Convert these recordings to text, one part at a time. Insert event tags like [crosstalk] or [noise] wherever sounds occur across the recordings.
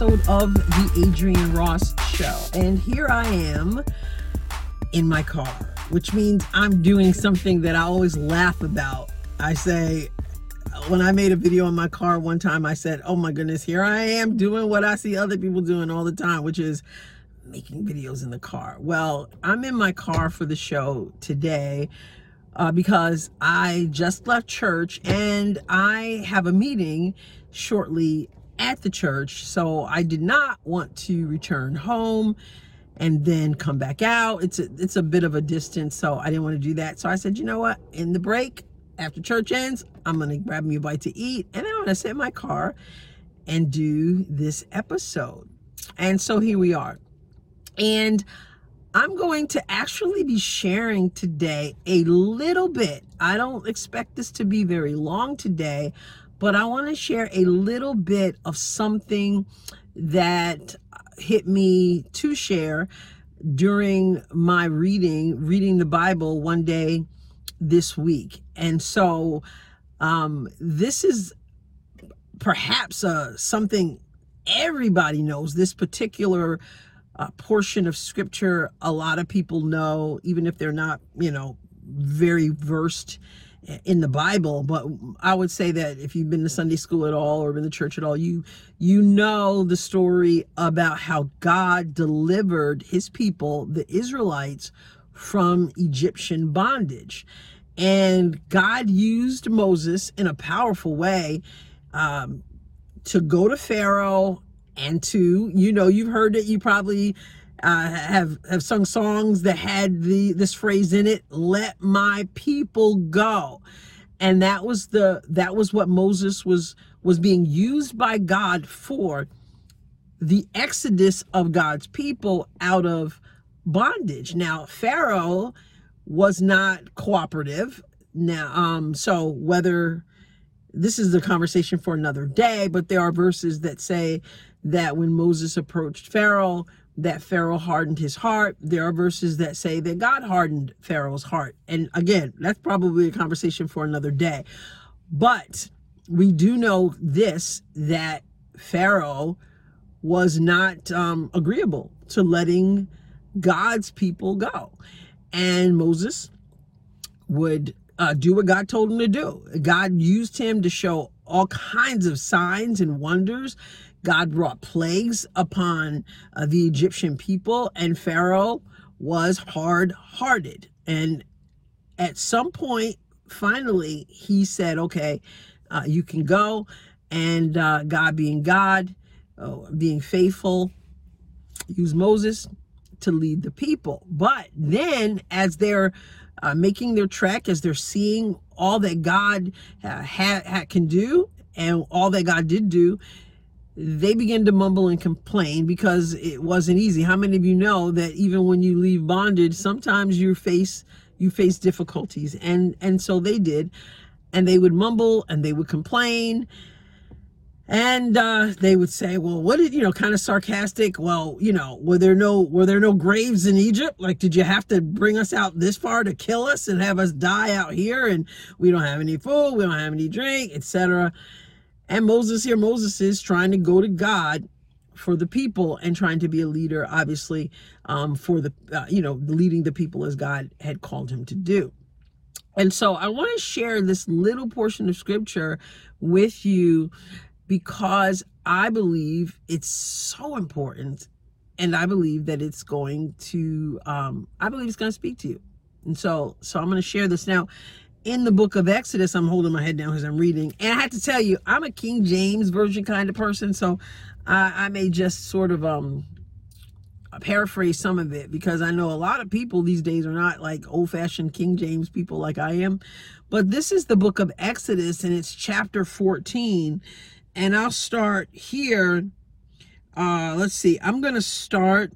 episode of the Adrienne Ross Show. And here I am in my car, which means I'm doing something that I always laugh about. I say, when I made a video in my car one time, I said, Oh my goodness, here I am doing what I see other people doing all the time, which is making videos in the car. Well, I'm in my car for the show today uh, because I just left church and I have a meeting shortly at the church. So I did not want to return home and then come back out. It's a, it's a bit of a distance, so I didn't want to do that. So I said, you know what? In the break, after church ends, I'm going to grab me a bite to eat and I'm going to sit in my car and do this episode. And so here we are. And I'm going to actually be sharing today a little bit. I don't expect this to be very long today, but I want to share a little bit of something that hit me to share during my reading, reading the Bible one day this week. And so um, this is perhaps uh, something everybody knows. This particular uh, portion of scripture, a lot of people know, even if they're not, you know, very versed in the Bible, but I would say that if you've been to Sunday school at all or been to church at all, you you know the story about how God delivered his people, the Israelites, from Egyptian bondage. And God used Moses in a powerful way um, to go to Pharaoh and to, you know, you've heard it, you probably uh, have have sung songs that had the this phrase in it let my people go. And that was the that was what moses was was being used by god for the exodus of god's people out of bondage. Now pharaoh was not cooperative. Now um so whether this is the conversation for another day but there are verses that say that when moses approached pharaoh that Pharaoh hardened his heart. There are verses that say that God hardened Pharaoh's heart. And again, that's probably a conversation for another day. But we do know this that Pharaoh was not um, agreeable to letting God's people go. And Moses would uh, do what God told him to do. God used him to show all kinds of signs and wonders God brought plagues upon uh, the Egyptian people, and Pharaoh was hard hearted. And at some point, finally, he said, Okay, uh, you can go. And uh, God, being God, uh, being faithful, used Moses to lead the people. But then, as they're uh, making their trek, as they're seeing all that God uh, ha- ha- can do and all that God did do, they begin to mumble and complain because it wasn't easy. How many of you know that even when you leave bondage, sometimes you face you face difficulties, and and so they did, and they would mumble and they would complain, and uh, they would say, "Well, what did you know?" Kind of sarcastic. Well, you know, were there no were there no graves in Egypt? Like, did you have to bring us out this far to kill us and have us die out here? And we don't have any food, we don't have any drink, etc. And Moses here, Moses is trying to go to God for the people and trying to be a leader, obviously, um, for the, uh, you know, leading the people as God had called him to do. And so I want to share this little portion of scripture with you because I believe it's so important. And I believe that it's going to, um, I believe it's going to speak to you. And so, so I'm going to share this now in the book of Exodus, I'm holding my head down as I'm reading. And I have to tell you, I'm a King James version kind of person, so I, I may just sort of um paraphrase some of it because I know a lot of people these days are not like old-fashioned King James people like I am. But this is the book of Exodus and it's chapter 14. And I'll start here. Uh let's see. I'm going to start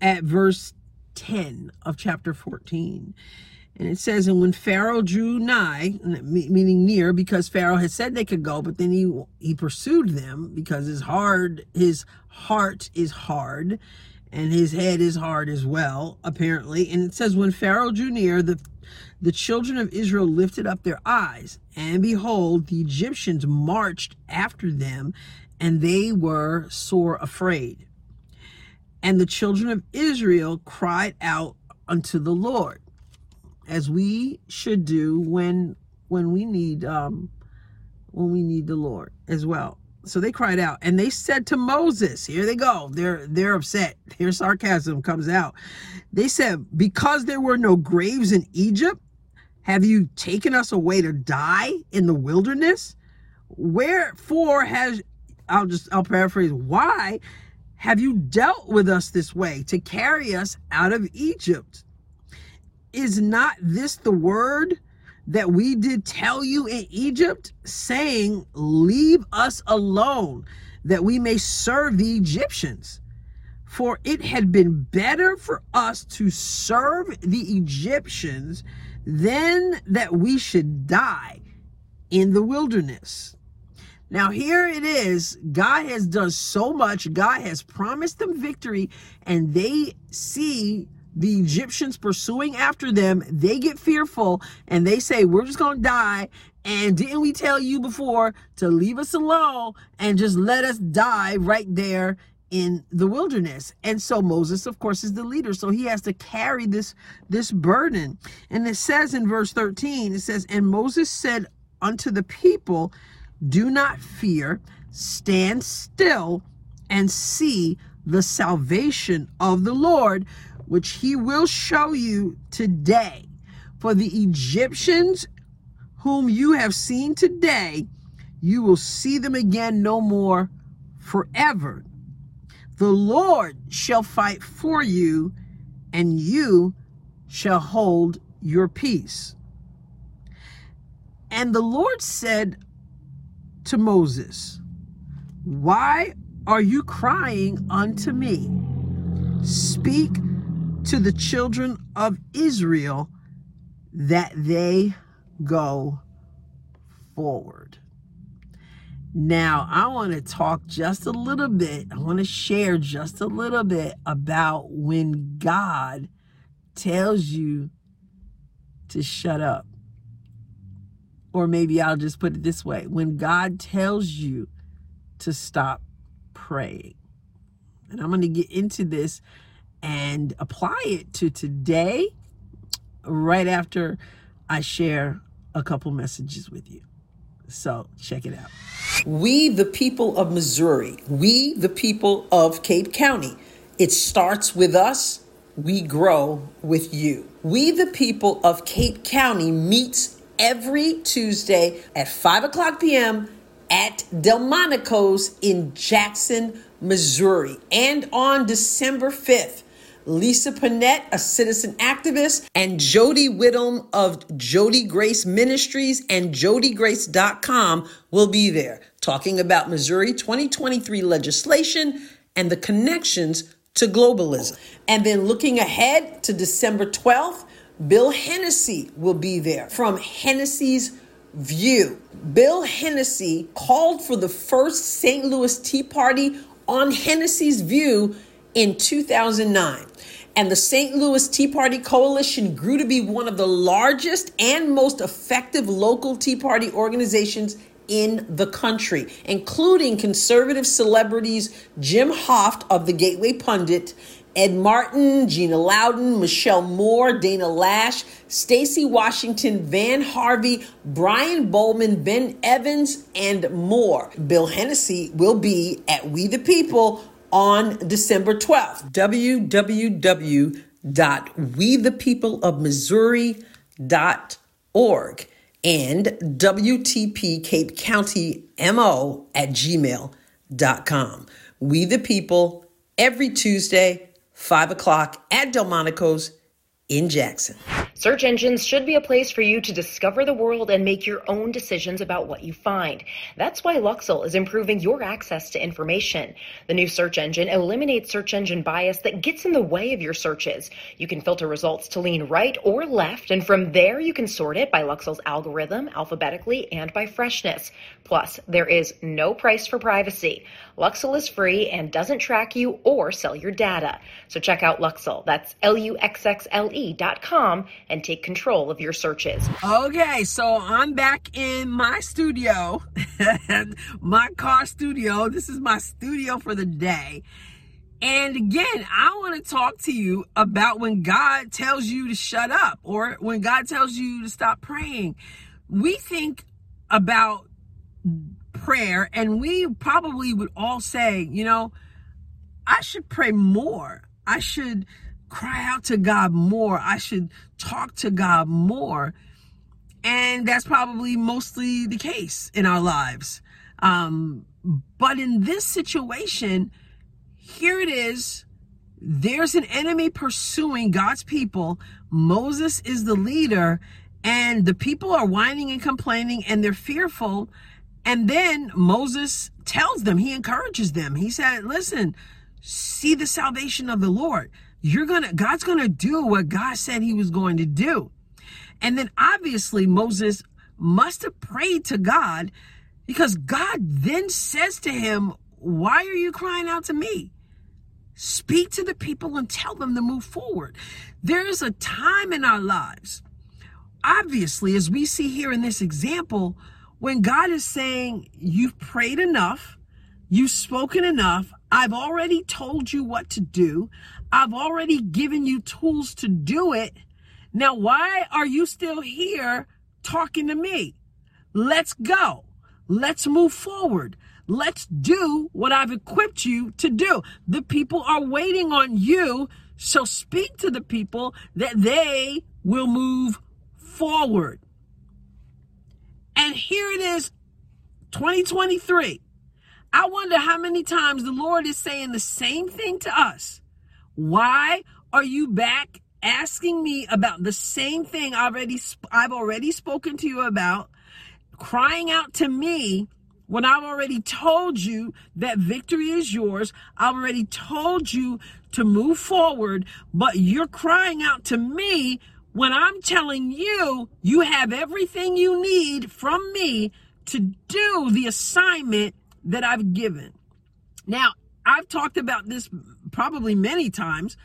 at verse 10 of chapter 14. And it says, and when Pharaoh drew nigh, meaning near, because Pharaoh had said they could go, but then he he pursued them because his hard his heart is hard, and his head is hard as well, apparently. And it says, when Pharaoh drew near, the the children of Israel lifted up their eyes, and behold, the Egyptians marched after them, and they were sore afraid. And the children of Israel cried out unto the Lord, as we should do when when we need um when we need the Lord as well. So they cried out and they said to Moses, here they go. They're they're upset. [laughs] Their sarcasm comes out. They said, "Because there were no graves in Egypt, have you taken us away to die in the wilderness? Wherefore has I'll just I'll paraphrase, why have you dealt with us this way to carry us out of Egypt? Is not this the word that we did tell you in Egypt, saying, Leave us alone, that we may serve the Egyptians. For it had been better for us to serve the Egyptians than that we should die in the wilderness. Now, here it is. God has done so much. God has promised them victory, and they see the Egyptians pursuing after them, they get fearful and they say, We're just going to die. And didn't we tell you before to leave us alone and just let us die right there in the wilderness? And so Moses, of course, is the leader. So he has to carry this, this burden. And it says in verse 13, it says, And Moses said unto the people, Do not fear, stand still and see the salvation of the Lord which he will show you today. For the Egyptians whom you have seen today, you will see them again no more forever. The Lord shall fight for you, and you shall hold your peace. And the Lord said to Moses, Why are you crying unto me? Speak to the children of Israel that they go forward. Now, I want to talk just a little bit. I want to share just a little bit about when God tells you to shut up. Or maybe I'll just put it this way when God tells you to stop praying. And I'm going to get into this and apply it to today right after I share a couple messages with you. So check it out. We, the people of Missouri, we, the people of Cape County, it starts with us. We grow with you. We, the people of Cape County, meets every Tuesday at 5 o'clock p.m. at Delmonico's in Jackson, Missouri. And on December 5th, Lisa Panett, a citizen activist, and Jody Whittam of Jody Grace Ministries and jodygrace.com will be there talking about Missouri 2023 legislation and the connections to globalism. And then looking ahead to December 12th, Bill Hennessy will be there from Hennessy's View. Bill Hennessy called for the first St. Louis Tea Party on Hennessy's View in 2009 and the St. Louis Tea Party Coalition grew to be one of the largest and most effective local Tea Party organizations in the country, including conservative celebrities Jim Hoft of the Gateway Pundit, Ed Martin, Gina Loudon, Michelle Moore, Dana Loesch, Stacy Washington, Van Harvey, Brian Bowman, Ben Evans, and more. Bill Hennessy will be at We the People on December 12th. www.wethepeopleofmissouri.org and WTP Cape County MO at gmail.com. We the People, every Tuesday, 5 o'clock at Delmonico's in Jackson. Search engines should be a place for you to discover the world and make your own decisions about what you find. That's why Luxxle is improving your access to information. The new search engine eliminates search engine bias that gets in the way of your searches. You can filter results to lean right or left, and from there you can sort it by Luxxle's algorithm, alphabetically, and by freshness. Plus, there is no price for privacy. Luxxle is free and doesn't track you or sell your data. So check out Luxxle. That's L-U-X-X-L-E dot com and take control of your searches. Okay, so I'm back in my studio, [laughs] my car studio. This is my studio for the day. And again, I want to talk to you about when God tells you to shut up or when God tells you to stop praying. We think about prayer and we probably would all say, you know, I should pray more. I should cry out to God more. I should talk to God more. And that's probably mostly the case in our lives. Um, but in this situation, here it is. There's an enemy pursuing God's people. Moses is the leader, and the people are whining and complaining, and they're fearful. And then Moses tells them, he encourages them. He said, Listen, see the salvation of the Lord. You're gonna, God's gonna do what God said he was going to do. And then obviously Moses must have prayed to God because God then says to him, Why are you crying out to me? Speak to the people and tell them to move forward. There is a time in our lives, obviously, as we see here in this example, when God is saying, You've prayed enough, you've spoken enough, I've already told you what to do, I've already given you tools to do it. Now, why are you still here talking to me? Let's go. Let's move forward. Let's do what I've equipped you to do. The people are waiting on you. So speak to the people that they will move forward. And here it is, 2023. I wonder how many times the Lord is saying the same thing to us. Why are you back asking me about the same thing I've already I've already spoken to you about, crying out to me when I've already told you that victory is yours, I've already told you to move forward, but you're crying out to me when I'm telling you you have everything you need from me to do the assignment that I've given. Now, I've talked about this probably many times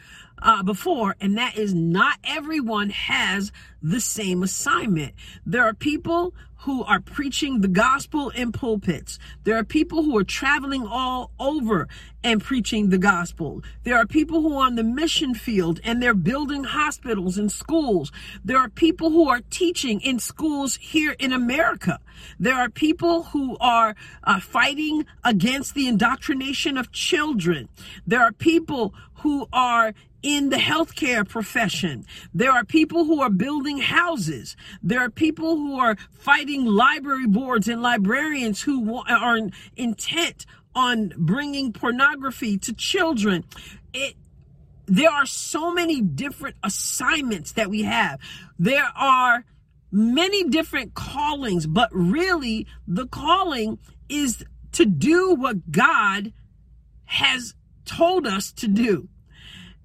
uh, before, and that is not everyone has the same assignment. There are people who are preaching the gospel in pulpits. There are people who are traveling all over and preaching the gospel. There are people who are on the mission field and they're building hospitals and schools. There are people who are teaching in schools here in America. There are people who are uh, fighting against the indoctrination of children. There are people who are in the healthcare profession. There are people who are building houses. There are people who are fighting library boards and librarians who are intent on bringing pornography to children. It, there are so many different assignments that we have. There are many different callings, but really the calling is to do what God has told us to do.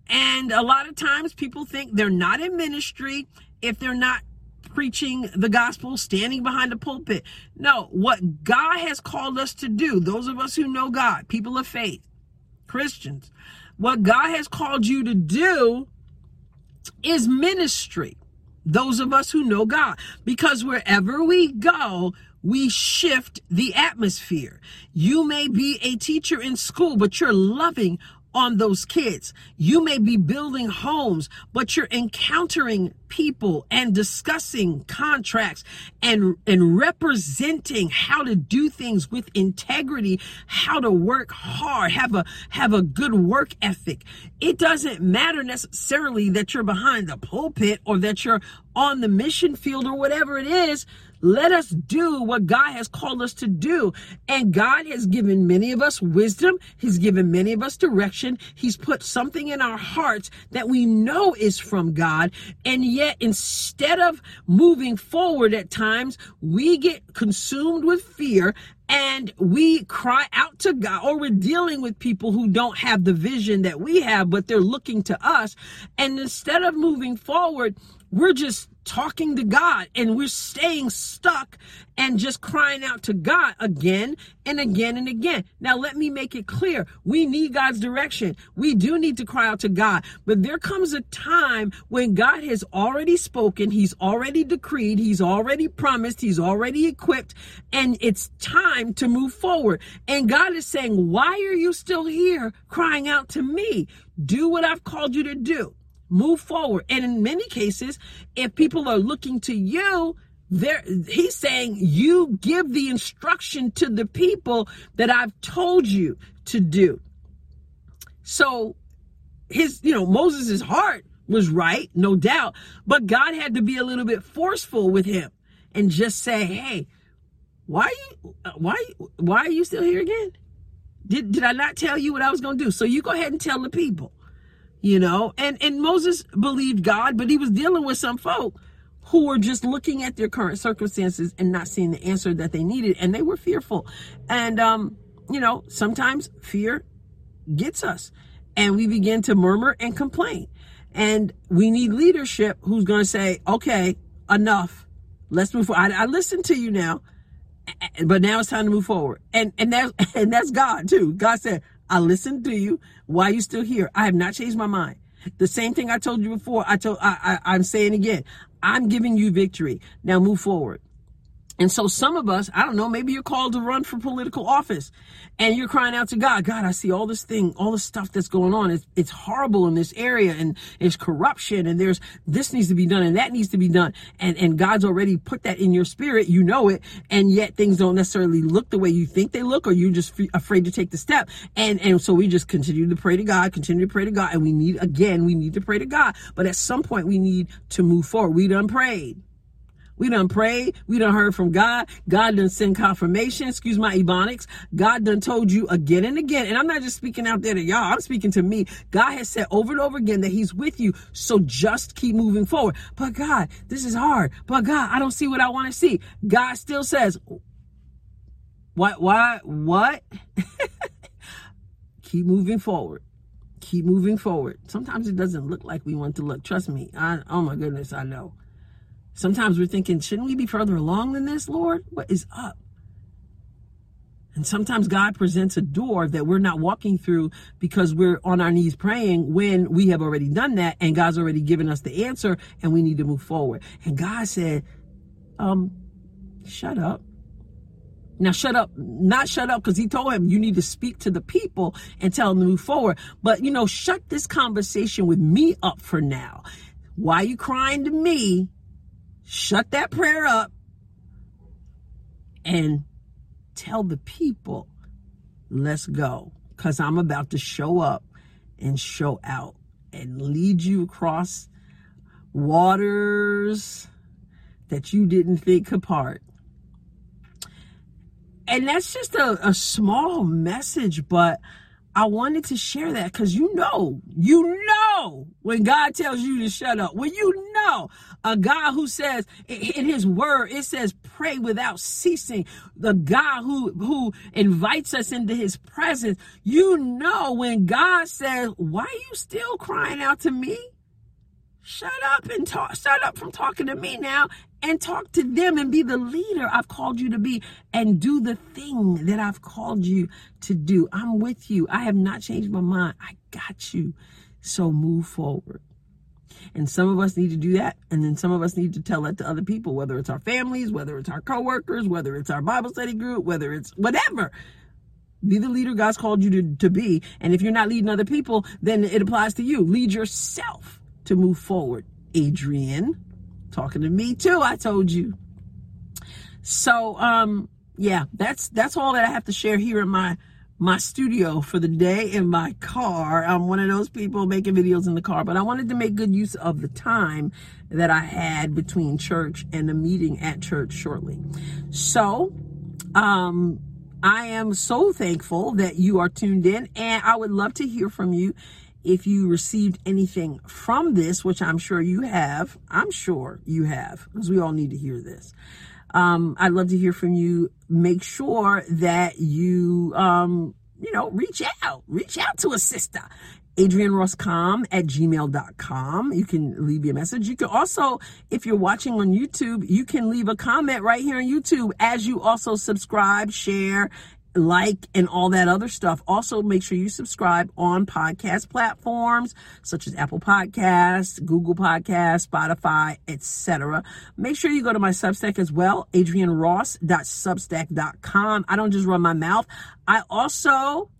And a lot of times people think they're not in ministry if they're not preaching the gospel, standing behind the pulpit. No, what God has called us to do, those of us who know God, people of faith, Christians, what God has called you to do is ministry. Those of us who know God, because wherever we go, we shift the atmosphere. You may be a teacher in school, but you're loving on those kids. You may be building homes, but you're encountering people and discussing contracts and, and representing how to do things with integrity, how to work hard, have a, have a good work ethic. It doesn't matter necessarily that you're behind the pulpit or that you're on the mission field or whatever it is. Let us do what God has called us to do. And God has given many of us wisdom. He's given many of us direction. He's put something in our hearts that we know is from God. And yet, instead of moving forward at times, we get consumed with fear and we cry out to God, or we're dealing with people who don't have the vision that we have, but they're looking to us. And instead of moving forward, we're just talking to God and we're staying stuck and just crying out to God again and again and again. Now, let me make it clear. We need God's direction. We do need to cry out to God, but there comes a time when God has already spoken. He's already decreed. He's already promised. He's already equipped and it's time to move forward. And God is saying, why are you still here crying out to me? Do what I've called you to do move forward. And in many cases, if people are looking to you, there he's saying you give the instruction to the people that I've told you to do. So his, you know, Moses' heart was right, no doubt, but God had to be a little bit forceful with him and just say, "Hey, why you why why are you still here again? Did did I not tell you what I was going to do? So you go ahead and tell the people." You know? And and moses believed god but he was dealing with some folk who were just looking at their current circumstances and not seeing the answer that they needed and they were fearful. And um you know sometimes fear gets us and we begin to murmur and complain. And we need leadership who's going to say okay enough. Let's move forward. I, I listen to you now but now it's time to move forward. And and that's [laughs] and that's god too. God said I listened to you. Why are you still here? I have not changed my mind. The same thing I told you before. I told I, I I'm saying again. I'm giving you victory. Now move forward. And so some of us, I don't know, maybe you're called to run for political office and you're crying out to God, God, I see all this thing, all this stuff that's going on. It's, it's horrible in this area and there's corruption and there's this needs to be done and that needs to be done. And, and God's already put that in your spirit. You know it. And yet things don't necessarily look the way you think they look or you're just afraid to take the step. And, and so we just continue to pray to God, continue to pray to God. And we need, again, we need to pray to God. But at some point we need to move forward. We done prayed. We done prayed. We done heard from God. God done send confirmation. Excuse my ebonics. God done told you again and again. And I'm not just speaking out there to y'all. I'm speaking to me. God has said over and over again that he's with you. So just keep moving forward. But God, this is hard. But God, I don't see what I want to see. God still says, what, why, what? [laughs] keep moving forward keep moving forward. Sometimes it doesn't look like we want to look. Trust me. I, oh my goodness, I know. Sometimes we're thinking, shouldn't we be further along than this, Lord? What is up? And sometimes God presents a door that we're not walking through because we're on our knees praying when we have already done that and God's already given us the answer and we need to move forward. And God said, um, shut up. Now shut up, not shut up because he told him you need to speak to the people and tell them to move forward. But you know, shut this conversation with me up for now. Why are you crying to me shut that prayer up and tell the people, let's go. Because I'm about to show up and show out and lead you across waters that you didn't think could part. And that's just a, a small message, but I wanted to share that because you know, you know when God tells you to shut up. When you a God who says in his word, it says pray without ceasing. The God who, who invites us into his presence. You know when God says, why are you still crying out to me? Shut up and talk, shut up from talking to me now and talk to them and be the leader I've called you to be and do the thing that I've called you to do. I'm with you. I have not changed my mind. I got you. So move forward. And some of us need to do that. And then some of us need to tell that to other people, whether it's our families, whether it's our coworkers, whether it's our Bible study group, whether it's whatever. Be the leader God's called you to, to be. And if you're not leading other people, then it applies to you. Lead yourself to move forward. Adrienne, talking to me too, I told you. So, um, yeah, that's, that's all that I have to share here in my, my studio for the day in my car. I'm one of those people making videos in the car, but I wanted to make good use of the time that I had between church and the meeting at church shortly. So, um, I am so thankful that you are tuned in and I would love to hear from you if you received anything from this, which I'm sure you have, I'm sure you have, because we all need to hear this. Um, I'd love to hear from you. Make sure that you, um, you know, reach out, reach out to a sister adriennerosscom at gmail.com. You can leave me a message. You can also, if you're watching on YouTube, you can leave a comment right here on YouTube as you also subscribe, share, like and all that other stuff. Also, make sure you subscribe on podcast platforms such as Apple Podcasts, Google Podcasts, Spotify, etc. Make sure you go to my Substack as well, adrienneross.substack.com. I don't just run my mouth. I also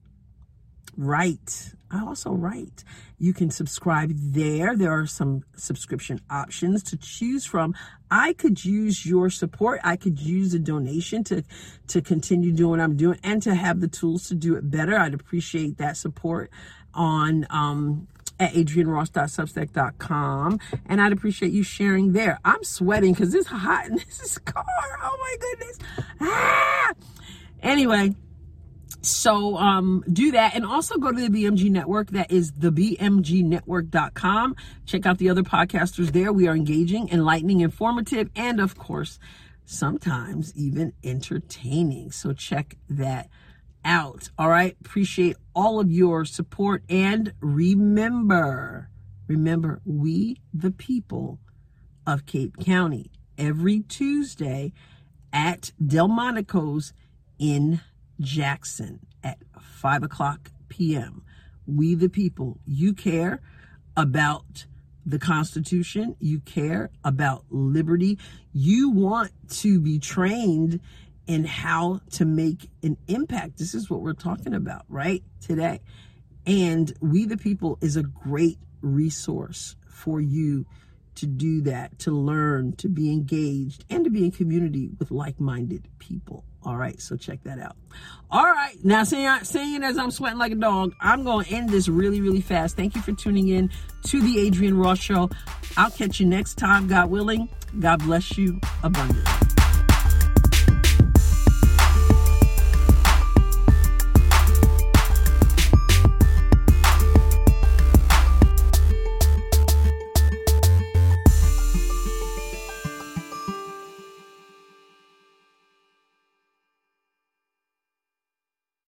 write. I also write. You can subscribe there. There are some subscription options to choose from. I could use your support. I could use a donation to, to continue doing what I'm doing and to have the tools to do it better. I'd appreciate that support on, um, at adrienneross.substack.com and I'd appreciate you sharing there. I'm sweating because it's hot in [laughs] this car. Oh my goodness. Ah! Anyway, so um, do that and also go to the BMG network. That is the BMGnetwork.com. Check out the other podcasters there. We are engaging, enlightening, informative, and of course, sometimes even entertaining. So check that out. All right. Appreciate all of your support. And remember, remember, we, the people of Cape County, every Tuesday at Delmonico's in Jackson at 5 o'clock p.m. We, the people, you care about the Constitution, you care about liberty, you want to be trained in how to make an impact. This is what we're talking about, right? Today. And We, the people, is a great resource for you to do that, to learn, to be engaged, and to be in community with like minded people. All right, so check that out. All right, now saying, saying as I'm sweating like a dog, I'm going to end this really, really fast. Thank you for tuning in to the Adrienne Ross Show. I'll catch you next time, God willing. God bless you abundantly.